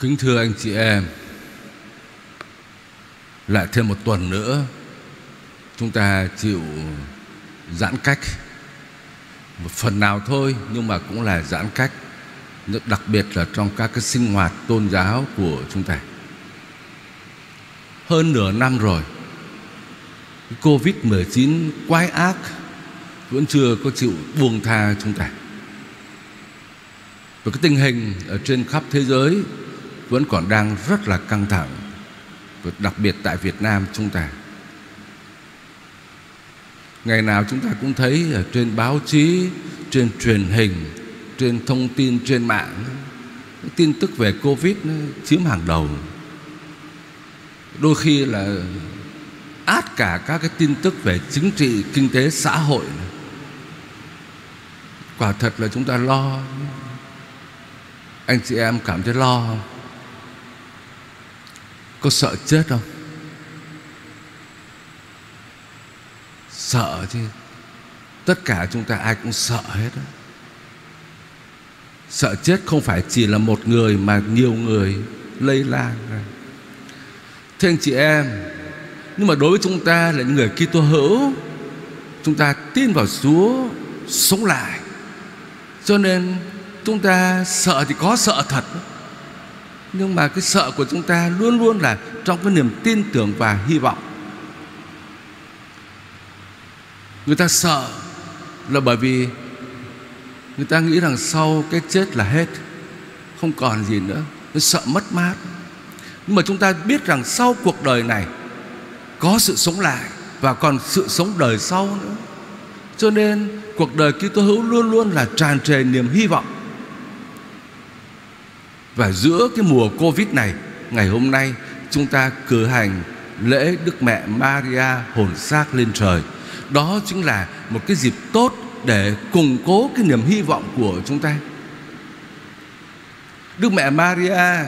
Kính thưa anh chị em, Lại thêm một tuần nữa, Chúng ta chịu giãn cách. Một phần nào thôi, Nhưng mà cũng là giãn cách. Đặc biệt là trong các cái sinh hoạt tôn giáo của chúng ta. Hơn nửa năm rồi Covid-19 quái ác Vẫn chưa có chịu buông tha chúng ta. Và cái tình hình ở trên khắp thế giới vẫn còn đang rất là căng thẳng, đặc biệt tại Việt Nam chúng ta. Ngày nào chúng ta cũng thấy ở trên báo chí, trên truyền hình, trên thông tin trên mạng tin tức về Covid nó chiếm hàng đầu. Đôi khi là át cả các cái tin tức về chính trị, kinh tế, xã hội. Quả thật là chúng ta lo. Anh chị em cảm thấy lo không? Có sợ chết không? Sợ chứ. Tất cả chúng ta ai cũng sợ hết đó. Sợ chết không phải chỉ là một người Mà nhiều người lây lan Thưa anh chị em, Nhưng mà đối với chúng ta là những người Kitô hữu, Chúng ta tin vào Chúa Sống lại. Cho nên chúng ta sợ thì có sợ thật nhưng mà cái sợ của chúng ta luôn luôn là trong cái niềm tin tưởng và hy vọng. Người ta sợ là bởi vì người ta nghĩ rằng sau cái chết là hết, không còn gì nữa nó sợ mất mát. Nhưng mà chúng ta biết rằng sau cuộc đời này có sự sống lại và còn sự sống đời sau nữa. Cho nên cuộc đời Kitô hữu luôn luôn là tràn trề niềm hy vọng và giữa cái mùa Covid này, Ngày hôm nay, chúng ta cử hành lễ Đức Mẹ Maria hồn xác lên trời. Đó chính là một cái dịp tốt để củng cố cái niềm hy vọng của chúng ta. Đức Mẹ Maria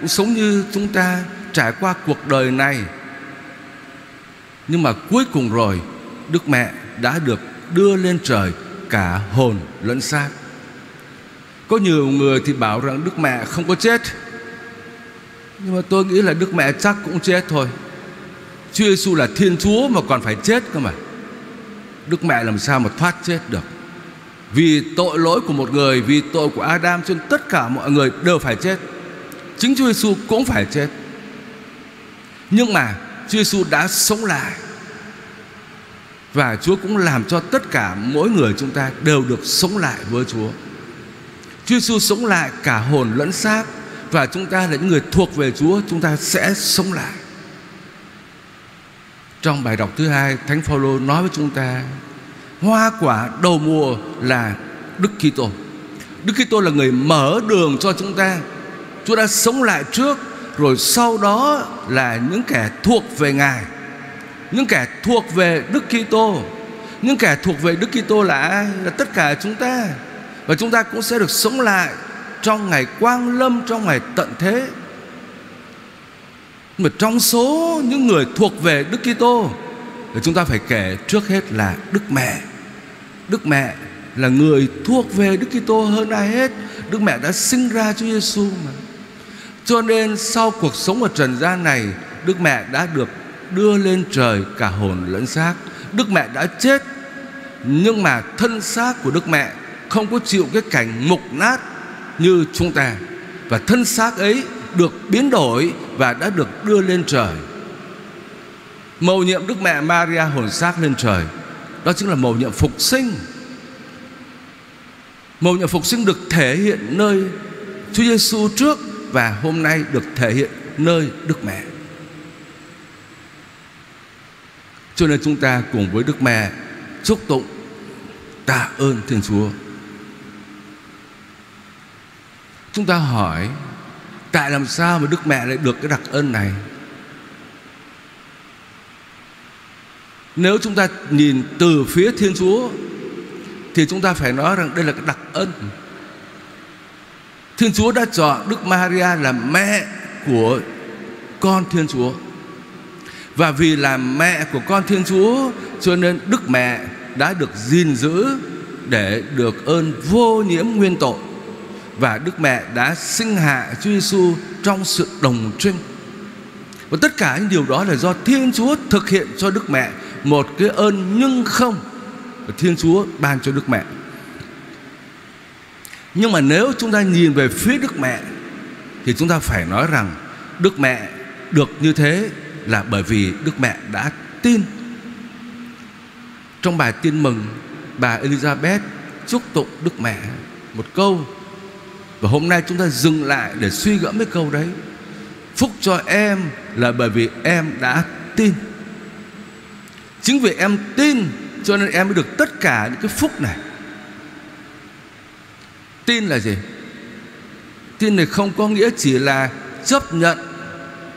cũng sống như chúng ta trải qua cuộc đời này. Nhưng mà cuối cùng rồi, Đức Mẹ đã được đưa lên trời cả hồn lẫn xác có nhiều người thì bảo rằng Đức Mẹ không có chết. Nhưng mà tôi nghĩ là Đức Mẹ chắc cũng chết thôi. Chúa Giêsu là Thiên Chúa mà còn phải chết cơ mà. Đức Mẹ làm sao mà thoát chết được? Vì tội lỗi của một người, Vì tội của Adam, Cho nên tất cả mọi người đều phải chết. Chính Chúa Giêsu cũng phải chết. Nhưng mà Chúa Giêsu đã sống lại. Và Chúa cũng làm cho tất cả mỗi người chúng ta Đều được sống lại với Chúa. Chúa Giêsu sống lại cả hồn lẫn xác và chúng ta là những người thuộc về Chúa, chúng ta sẽ sống lại. Trong bài đọc thứ hai, Thánh Phaolô nói với chúng ta, hoa quả đầu mùa là Đức Kitô. Đức Kitô là người mở đường cho chúng ta. Chúa đã sống lại trước, rồi sau đó là những kẻ thuộc về Ngài. Những kẻ thuộc về Đức Kitô. Những kẻ thuộc về Đức Kitô là ai? Là tất cả chúng ta. Và chúng ta cũng sẽ được sống lại Trong ngày quang lâm, Trong ngày tận thế. Mà trong số những người thuộc về Đức Kitô thì chúng ta phải kể trước hết là Đức Mẹ. Đức Mẹ là người thuộc về Đức Kitô hơn ai hết. Đức Mẹ đã sinh ra Chúa Giêsu mà. Cho nên sau cuộc sống ở trần gian này, Đức Mẹ đã được đưa lên trời cả hồn lẫn xác. Đức Mẹ đã chết, Nhưng mà thân xác của Đức Mẹ không có chịu cái cảnh mục nát như chúng ta. Và thân xác ấy được biến đổi và đã được đưa lên trời. Mầu nhiệm Đức Mẹ Maria hồn xác lên trời. Đó chính là mầu nhiệm phục sinh. Mầu nhiệm phục sinh được thể hiện nơi Chúa Giêsu trước và hôm nay được thể hiện nơi Đức Mẹ. Cho nên chúng ta cùng với Đức Mẹ chúc tụng tạ ơn Thiên Chúa. Chúng ta hỏi, Tại làm sao mà Đức Mẹ lại được cái đặc ân này? Nếu chúng ta nhìn từ phía Thiên Chúa, Thì chúng ta phải nói rằng đây là cái đặc ân Thiên Chúa đã chọn Đức Maria là mẹ của con Thiên Chúa. Và vì là mẹ của con Thiên Chúa, Cho nên Đức Mẹ đã được gìn giữ Để được ơn vô nhiễm nguyên tội và Đức Mẹ đã sinh hạ Chúa Giêsu trong sự đồng trinh. Và tất cả những điều đó là do Thiên Chúa thực hiện cho Đức Mẹ một cái ơn nhưng không và Thiên Chúa ban cho Đức Mẹ. Nhưng mà nếu chúng ta nhìn về phía Đức Mẹ thì chúng ta phải nói rằng Đức Mẹ được như thế là bởi vì Đức Mẹ đã tin. Trong bài tin mừng, bà Elizabeth chúc tụng Đức Mẹ một câu và hôm nay chúng ta dừng lại để suy gẫm cái câu đấy. Phúc cho em là bởi vì em đã tin. Chính vì em tin cho nên em mới được tất cả những cái phúc này. Tin là gì? Tin này không có nghĩa chỉ là chấp nhận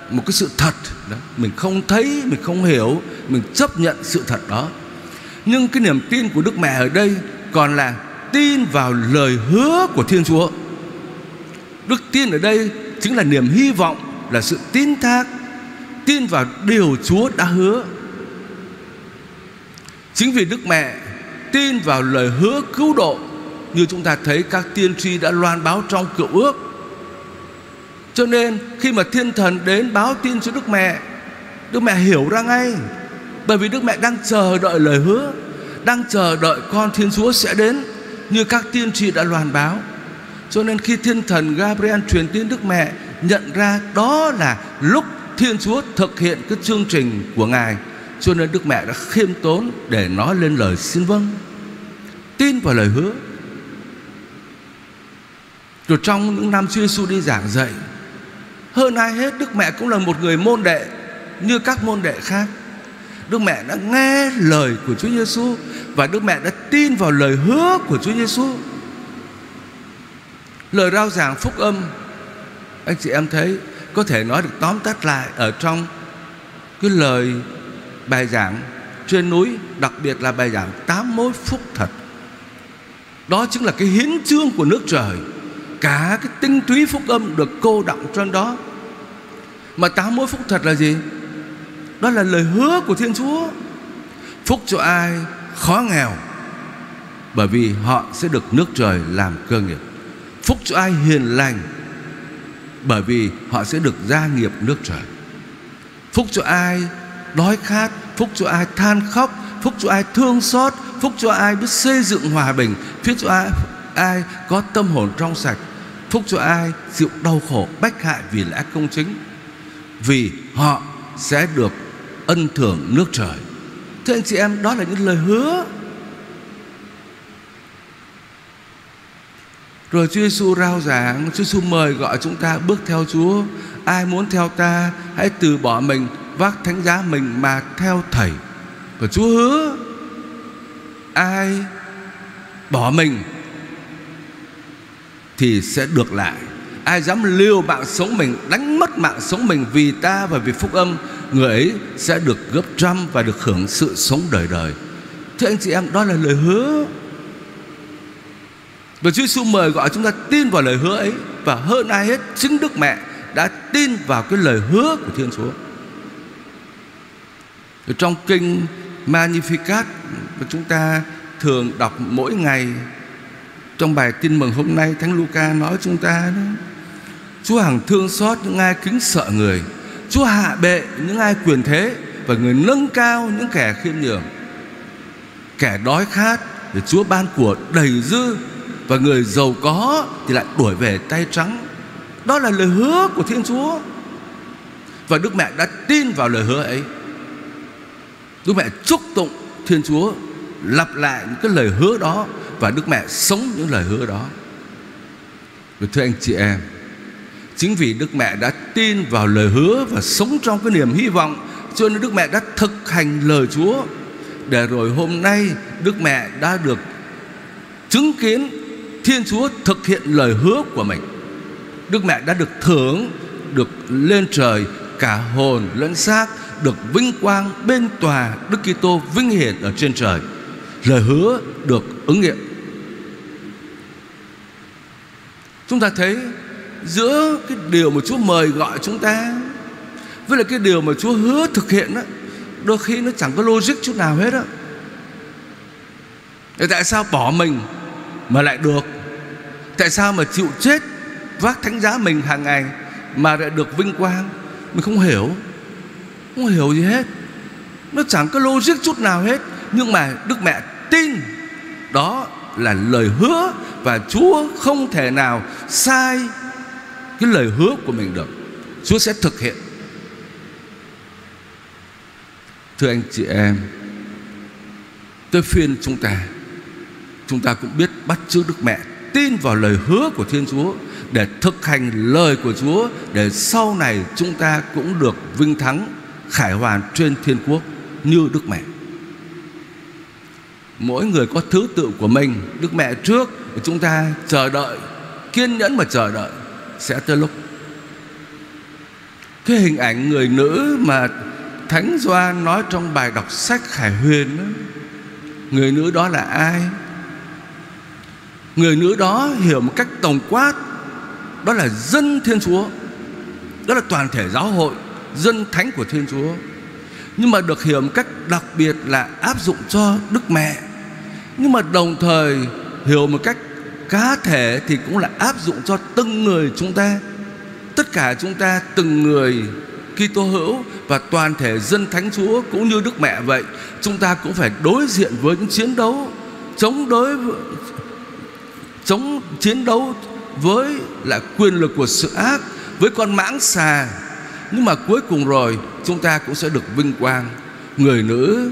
một cái sự thật. Đó. Mình không thấy, mình không hiểu Mình chấp nhận sự thật đó. Nhưng cái niềm tin của Đức Mẹ ở đây Còn là tin vào lời hứa của Thiên Chúa. Đức tin ở đây chính là niềm hy vọng, Là sự tin thác, Tin vào điều Chúa đã hứa. Chính vì Đức Mẹ tin vào lời hứa cứu độ, Như chúng ta thấy các tiên tri đã loan báo trong cựu ước. Cho nên, khi mà thiên thần đến báo tin cho Đức Mẹ Đức Mẹ hiểu ra ngay, Bởi vì Đức Mẹ đang chờ đợi lời hứa, Đang chờ đợi con Thiên Chúa sẽ đến, Như các tiên tri đã loan báo cho nên khi thiên thần Gabriel truyền tin Đức Mẹ, Nhận ra đó là lúc Thiên Chúa thực hiện cái chương trình của Ngài. Cho nên Đức Mẹ đã khiêm tốn Để nói lên lời xin vâng Tin vào lời hứa. Rồi trong những năm Chúa Giêsu đi giảng dạy, Hơn ai hết Đức Mẹ cũng là một người môn đệ Như các môn đệ khác. Đức Mẹ đã nghe lời của Chúa Giêsu Và Đức Mẹ đã tin vào lời hứa của Chúa Giêsu Lời rao giảng phúc âm, Anh chị em thấy, Có thể nói được tóm tắt lại Ở trong cái lời bài giảng trên núi, Đặc biệt là bài giảng tám mối phúc thật. Đó chính là cái hiến chương của nước trời. Cả cái tinh túy phúc âm Được cô đọng trên đó. Mà tám mối phúc thật là gì? Đó là lời hứa của Thiên Chúa. Phúc cho ai khó nghèo, Bởi vì họ sẽ được nước trời làm cơ nghiệp. Phúc cho ai hiền lành Bởi vì họ sẽ được gia nghiệp nước trời. Phúc cho ai đói khát Phúc cho ai than khóc Phúc cho ai thương xót Phúc cho ai biết xây dựng hòa bình Phúc cho ai, ai có tâm hồn trong sạch Phúc cho ai chịu đau khổ bách hại vì lẽ công chính. Vì họ sẽ được ân thưởng nước trời. Thưa anh chị em đó là những lời hứa Rồi Chúa Giêsu rao giảng, Chúa Giêsu mời gọi chúng ta bước theo Chúa. Ai muốn theo ta, Hãy từ bỏ mình, Vác thánh giá mình mà theo Thầy. Và Chúa hứa, Ai bỏ mình Thì sẽ được lại. Ai dám liều mạng sống mình, Đánh mất mạng sống mình vì ta và vì phúc âm, Người ấy sẽ được gấp trăm Và được hưởng sự sống đời đời. Thưa anh chị em, đó là lời hứa và Chúa Giêsu mời gọi chúng ta tin vào lời hứa ấy. Và hơn ai hết, chính Đức Mẹ Đã tin vào cái lời hứa của Thiên Chúa. Ở Trong kinh Magnificat Mà chúng ta thường đọc mỗi ngày Trong bài tin mừng hôm nay, Thánh Luca nói chúng ta đó, Chúa hằng thương xót những ai kính sợ người. Chúa hạ bệ những ai quyền thế Và người nâng cao những kẻ khiêm nhường. Kẻ đói khát Để Chúa ban của đầy dư và người giàu có thì lại đuổi về tay trắng. Đó là lời hứa của Thiên Chúa. Và Đức Mẹ đã tin vào lời hứa ấy. Đức Mẹ chúc tụng Thiên Chúa Lặp lại những cái lời hứa đó Và Đức Mẹ sống những lời hứa đó. Và thưa anh chị em, Chính vì Đức Mẹ đã tin vào lời hứa Và sống trong cái niềm hy vọng, Cho nên Đức Mẹ đã thực hành lời Chúa. Để rồi hôm nay Đức Mẹ đã được chứng kiến Thiên Chúa thực hiện lời hứa của mình. Đức Mẹ đã được thưởng Được lên trời Cả hồn lẫn xác Được vinh quang bên tòa Đức Kitô vinh hiển ở trên trời. Lời hứa được ứng nghiệm. Chúng ta thấy Giữa cái điều mà Chúa mời gọi chúng ta Với lại cái điều mà Chúa hứa thực hiện đó, Đôi khi nó chẳng có logic chút nào hết á. Tại sao bỏ mình Mà lại được? Tại sao mà chịu chết Vác thánh giá mình hàng ngày Mà lại được vinh quang? Mình không hiểu. Không hiểu gì hết. Nó chẳng có logic chút nào hết. Nhưng mà Đức Mẹ tin Đó là lời hứa Và Chúa không thể nào sai Cái lời hứa của mình được. Chúa sẽ thực hiện. Thưa anh chị em, Tôi phiên chúng ta. Chúng ta cũng biết bắt chước Đức Mẹ Tin vào lời hứa của Thiên Chúa Để thực hành lời của Chúa Để sau này chúng ta cũng được vinh thắng Khải hoàn trên thiên quốc Như Đức Mẹ. Mỗi người có thứ tự của mình Đức Mẹ trước Chúng ta chờ đợi Kiên nhẫn mà chờ đợi Sẽ tới lúc. Cái hình ảnh người nữ mà Thánh Doan nói trong bài đọc sách Khải Huyền đó, Người nữ đó là ai? Người nữ đó hiểu một cách tổng quát Đó là dân Thiên Chúa Đó là toàn thể giáo hội Dân thánh của Thiên Chúa. Nhưng mà được hiểu một cách đặc biệt là áp dụng cho Đức Mẹ. Nhưng mà đồng thời hiểu một cách cá thể Thì cũng là áp dụng cho từng người chúng ta. Tất cả chúng ta từng người Kitô hữu và toàn thể dân thánh Chúa cũng như Đức Mẹ vậy, chúng ta cũng phải đối diện với những chiến đấu chống đối chống chiến đấu với là quyền lực của sự ác, với con mãng xà. Nhưng mà cuối cùng rồi chúng ta cũng sẽ được vinh quang. Người nữ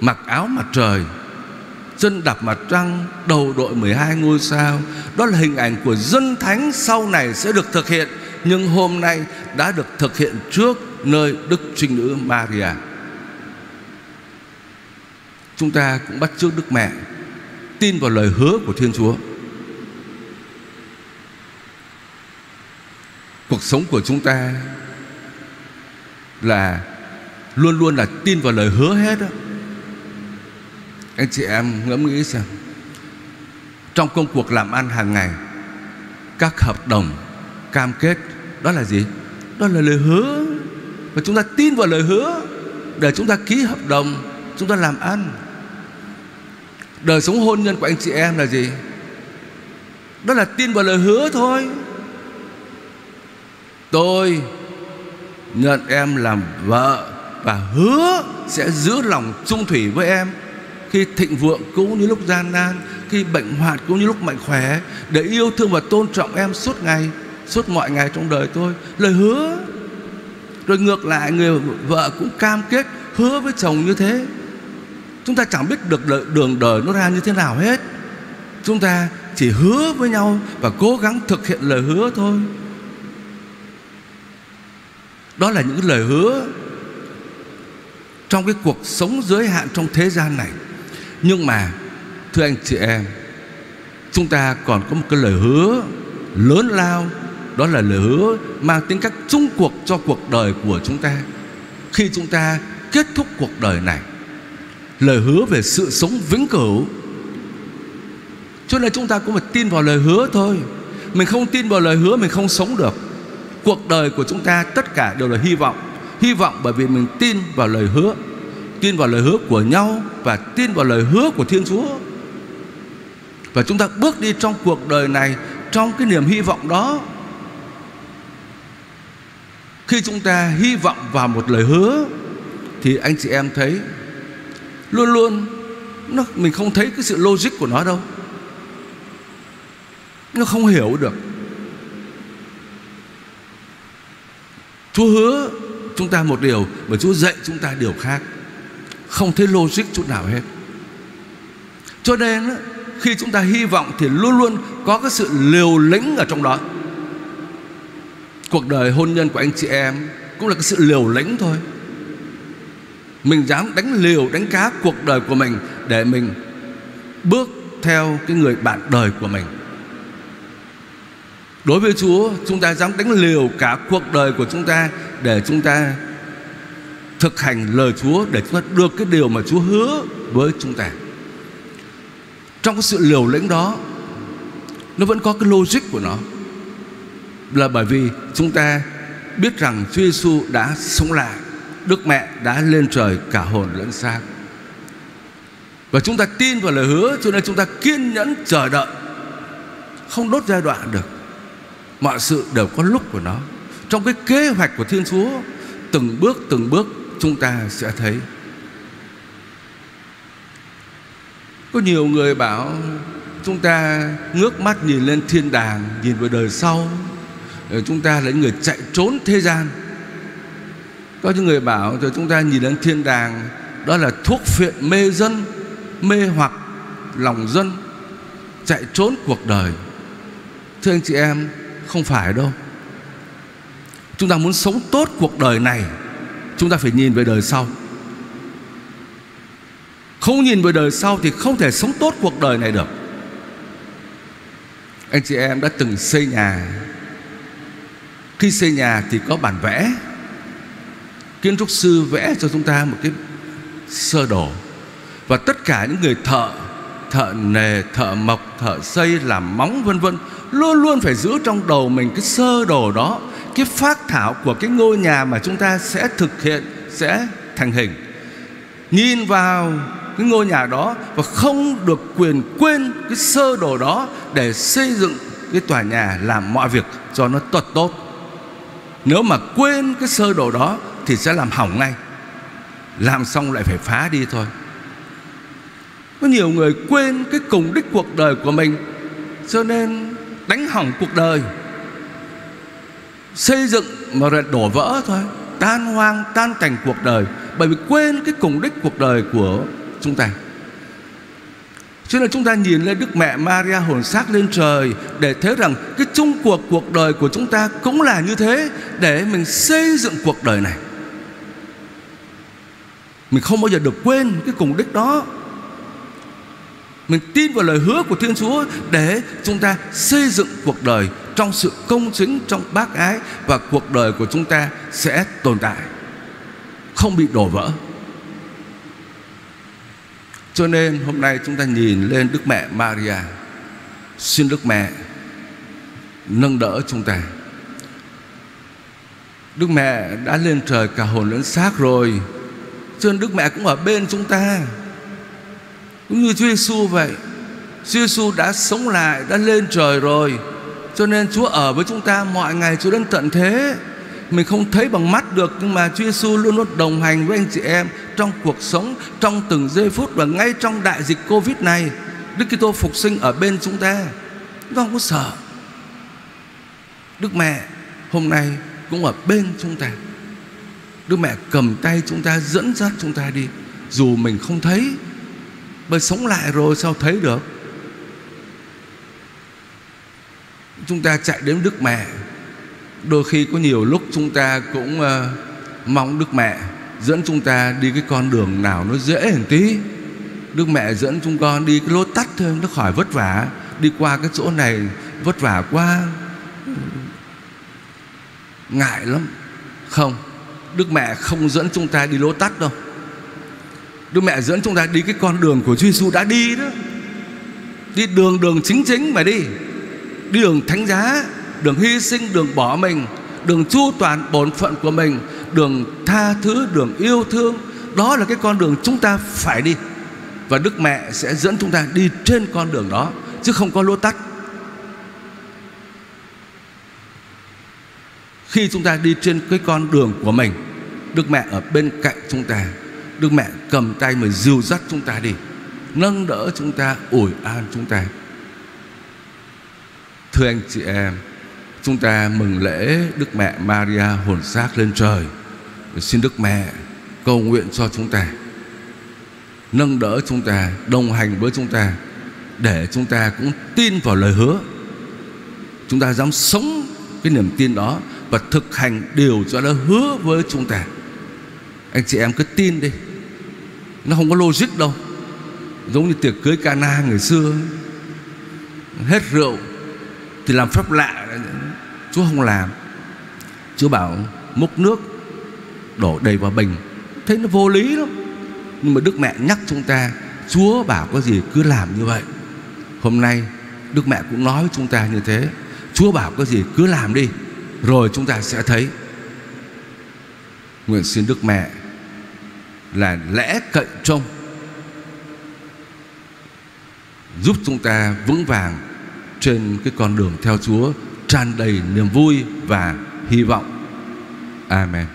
mặc áo mặt trời, chân đạp mặt trăng, đầu đội 12 ngôi sao. Đó là hình ảnh của dân thánh sau này sẽ được thực hiện nhưng hôm nay đã được thực hiện trước nơi Đức Trinh Nữ Maria. Chúng ta cũng bắt chước Đức Mẹ tin vào lời hứa của Thiên Chúa. Cuộc sống của chúng ta là luôn luôn là tin vào lời hứa hết đó. Anh chị em ngẫm nghĩ xem, Trong công cuộc làm ăn hàng ngày, Các hợp đồng, Cam kết, đó là gì đó là lời hứa và chúng ta tin vào lời hứa để chúng ta ký hợp đồng, chúng ta làm ăn đời sống hôn nhân của anh chị em là gì? Đó là tin vào lời hứa thôi. Tôi nhận em làm vợ và hứa sẽ giữ lòng trung thủy với em khi thịnh vượng cũng như lúc gian nan, khi bệnh hoạn cũng như lúc mạnh khỏe, để yêu thương và tôn trọng em suốt ngày, suốt mọi ngày trong đời tôi. Lời hứa. Rồi ngược lại, người vợ cũng cam kết hứa với chồng như thế chúng ta chẳng biết được đường đời nó ra như thế nào hết. Chúng ta chỉ hứa với nhau và cố gắng thực hiện lời hứa thôi. Đó là những lời hứa trong cái cuộc sống giới hạn trong thế gian này. Nhưng mà, thưa anh chị em, chúng ta còn có một cái lời hứa lớn lao. Đó là lời hứa mang tính cách chung cuộc cho cuộc đời của chúng ta. Khi chúng ta kết thúc cuộc đời này Lời hứa về sự sống vĩnh cửu. Cho nên chúng ta cũng phải tin vào lời hứa thôi. Mình không tin vào lời hứa, mình không sống được. Cuộc đời của chúng ta tất cả đều là hy vọng. Hy vọng bởi vì mình tin vào lời hứa, Tin vào lời hứa của nhau Và tin vào lời hứa của Thiên Chúa. Và chúng ta bước đi trong cuộc đời này Trong cái niềm hy vọng đó. Khi chúng ta hy vọng vào một lời hứa, Thì anh chị em thấy Luôn luôn nó, Mình không thấy cái sự logic của nó đâu. Nó không hiểu được. Chúa hứa chúng ta một điều Mà Chúa dạy chúng ta điều khác. Không thấy logic chút nào hết. Cho nên Khi chúng ta hy vọng Thì luôn luôn có cái sự liều lĩnh ở trong đó. Cuộc đời hôn nhân của anh chị em Cũng là cái sự liều lĩnh thôi. Mình dám đánh liều Đánh cá cuộc đời của mình Để mình bước theo cái người bạn đời của mình. Đối với Chúa Chúng ta dám đánh liều cả cuộc đời của chúng ta Để chúng ta Thực hành lời Chúa Để chúng ta được cái điều mà Chúa hứa Với chúng ta. Trong cái sự liều lĩnh đó Nó vẫn có cái logic của nó. Là bởi vì chúng ta biết rằng Chúa Giêsu đã sống lại, Đức Mẹ đã lên trời cả hồn lẫn xác. Và chúng ta tin vào lời hứa, cho nên chúng ta kiên nhẫn chờ đợi. Không đốt giai đoạn được. Mọi sự đều có lúc của nó. Trong cái kế hoạch của Thiên Chúa, Từng bước từng bước chúng ta sẽ thấy. Có nhiều người bảo Chúng ta ngước mắt nhìn lên thiên đàng, Nhìn vào đời sau. Chúng ta là những người chạy trốn thế gian. Có những người bảo, Rồi chúng ta nhìn lên thiên đàng, Đó là thuốc phiện mê dân, Mê hoặc lòng dân, Chạy trốn cuộc đời. Thưa anh chị em, Không phải đâu. Chúng ta muốn sống tốt cuộc đời này, Chúng ta phải nhìn về đời sau. Không nhìn về đời sau Thì không thể sống tốt cuộc đời này được. Anh chị em đã từng xây nhà. Khi xây nhà thì có bản vẽ. Kiến trúc sư vẽ cho chúng ta một cái sơ đồ. Và tất cả những người thợ Thợ nề, thợ mộc, thợ xây, làm móng vân vân Luôn luôn phải giữ trong đầu mình cái sơ đồ đó Cái phát thảo của cái ngôi nhà mà chúng ta sẽ thực hiện Sẽ thành hình. Nhìn vào cái ngôi nhà đó Và không được quyền quên cái sơ đồ đó Để xây dựng cái tòa nhà Làm mọi việc cho nó tốt tốt. Nếu mà quên cái sơ đồ đó thì sẽ làm hỏng ngay. Làm xong lại phải phá đi thôi. Có nhiều người quên cái cùng đích cuộc đời của mình Cho nên đánh hỏng cuộc đời. Xây dựng mà rồi đổ vỡ thôi Tan hoang, tan cảnh cuộc đời Bởi vì quên cái cùng đích cuộc đời của chúng ta. Cho nên chúng ta nhìn lên Đức Mẹ Maria hồn xác lên trời Để thấy rằng cái chung cuộc cuộc đời của chúng ta cũng là như thế Để mình xây dựng cuộc đời này. Mình không bao giờ được quên cái cùng đích đó. Mình tin vào lời hứa của Thiên Chúa Để chúng ta xây dựng cuộc đời Trong sự công chính, trong bác ái Và cuộc đời của chúng ta sẽ tồn tại Không bị đổ vỡ. Cho nên hôm nay chúng ta nhìn lên Đức Mẹ Maria. Xin Đức Mẹ Nâng đỡ chúng ta. Đức Mẹ đã lên trời cả hồn lẫn xác rồi. Cho nên Đức Mẹ cũng ở bên chúng ta. Cũng như Chúa Giêsu vậy, Chúa Giêsu đã sống lại, Đã lên trời rồi. Cho nên Chúa ở với chúng ta mọi ngày, Chúa đến tận thế. Mình không thấy bằng mắt được, Nhưng mà Chúa Giêsu luôn luôn đồng hành với anh chị em Trong cuộc sống, Trong từng giây phút Và ngay trong đại dịch Covid này. Đức Kitô phục sinh ở bên chúng ta. Chúng ta không có sợ. Đức Mẹ hôm nay cũng ở bên chúng ta. Đức Mẹ cầm tay chúng ta Dẫn dắt chúng ta đi. Dù mình không thấy bởi sống lại rồi sao thấy được? Chúng ta chạy đến Đức Mẹ. Đôi khi có nhiều lúc chúng ta cũng uh, Mong Đức Mẹ Dẫn chúng ta đi cái con đường nào nó dễ hơn tí. Đức Mẹ dẫn chúng con đi cái lối tắt thôi Nó khỏi vất vả. Đi qua cái chỗ này vất vả quá. Ngại lắm. Không. Đức Mẹ không dẫn chúng ta đi lối tắt đâu. Đức mẹ dẫn chúng ta đi cái con đường của Chúa Giêsu đã đi đó. Đi đường đường chính chính mà đi. Đi đường thánh giá Đường hy sinh, đường bỏ mình Đường chu toàn bổn phận của mình Đường tha thứ, đường yêu thương. Đó là cái con đường chúng ta phải đi. Và Đức Mẹ sẽ dẫn chúng ta đi trên con đường đó Chứ không có lối tắt. Khi chúng ta đi trên cái con đường của mình Đức Mẹ ở bên cạnh chúng ta. Đức mẹ cầm tay mà dìu dắt chúng ta đi. Nâng đỡ chúng ta, ủi an chúng ta. Thưa anh chị em, Chúng ta mừng lễ Đức mẹ Maria hồn xác lên trời. Xin Đức mẹ cầu nguyện cho chúng ta. Nâng đỡ chúng ta, Đồng hành với chúng ta, Để chúng ta cũng tin vào lời hứa. Chúng ta dám sống cái niềm tin đó Và thực hành điều cho nó hứa với chúng ta anh chị em cứ tin đi. Nó không có logic đâu. Giống như tiệc cưới Cana người xưa Hết rượu Thì làm phép lạ. Chúa không làm. Chúa bảo, múc nước, Đổ đầy vào bình. Thấy nó vô lý lắm. Nhưng mà Đức Mẹ nhắc chúng ta, Chúa bảo có gì cứ làm như vậy. Hôm nay, Đức Mẹ cũng nói với chúng ta như thế. Chúa bảo có gì cứ làm đi, Rồi chúng ta sẽ thấy. Nguyện xin Đức Mẹ là lẽ cậy trông giúp chúng ta vững vàng trên cái con đường theo Chúa, tràn đầy niềm vui và hy vọng. Amen.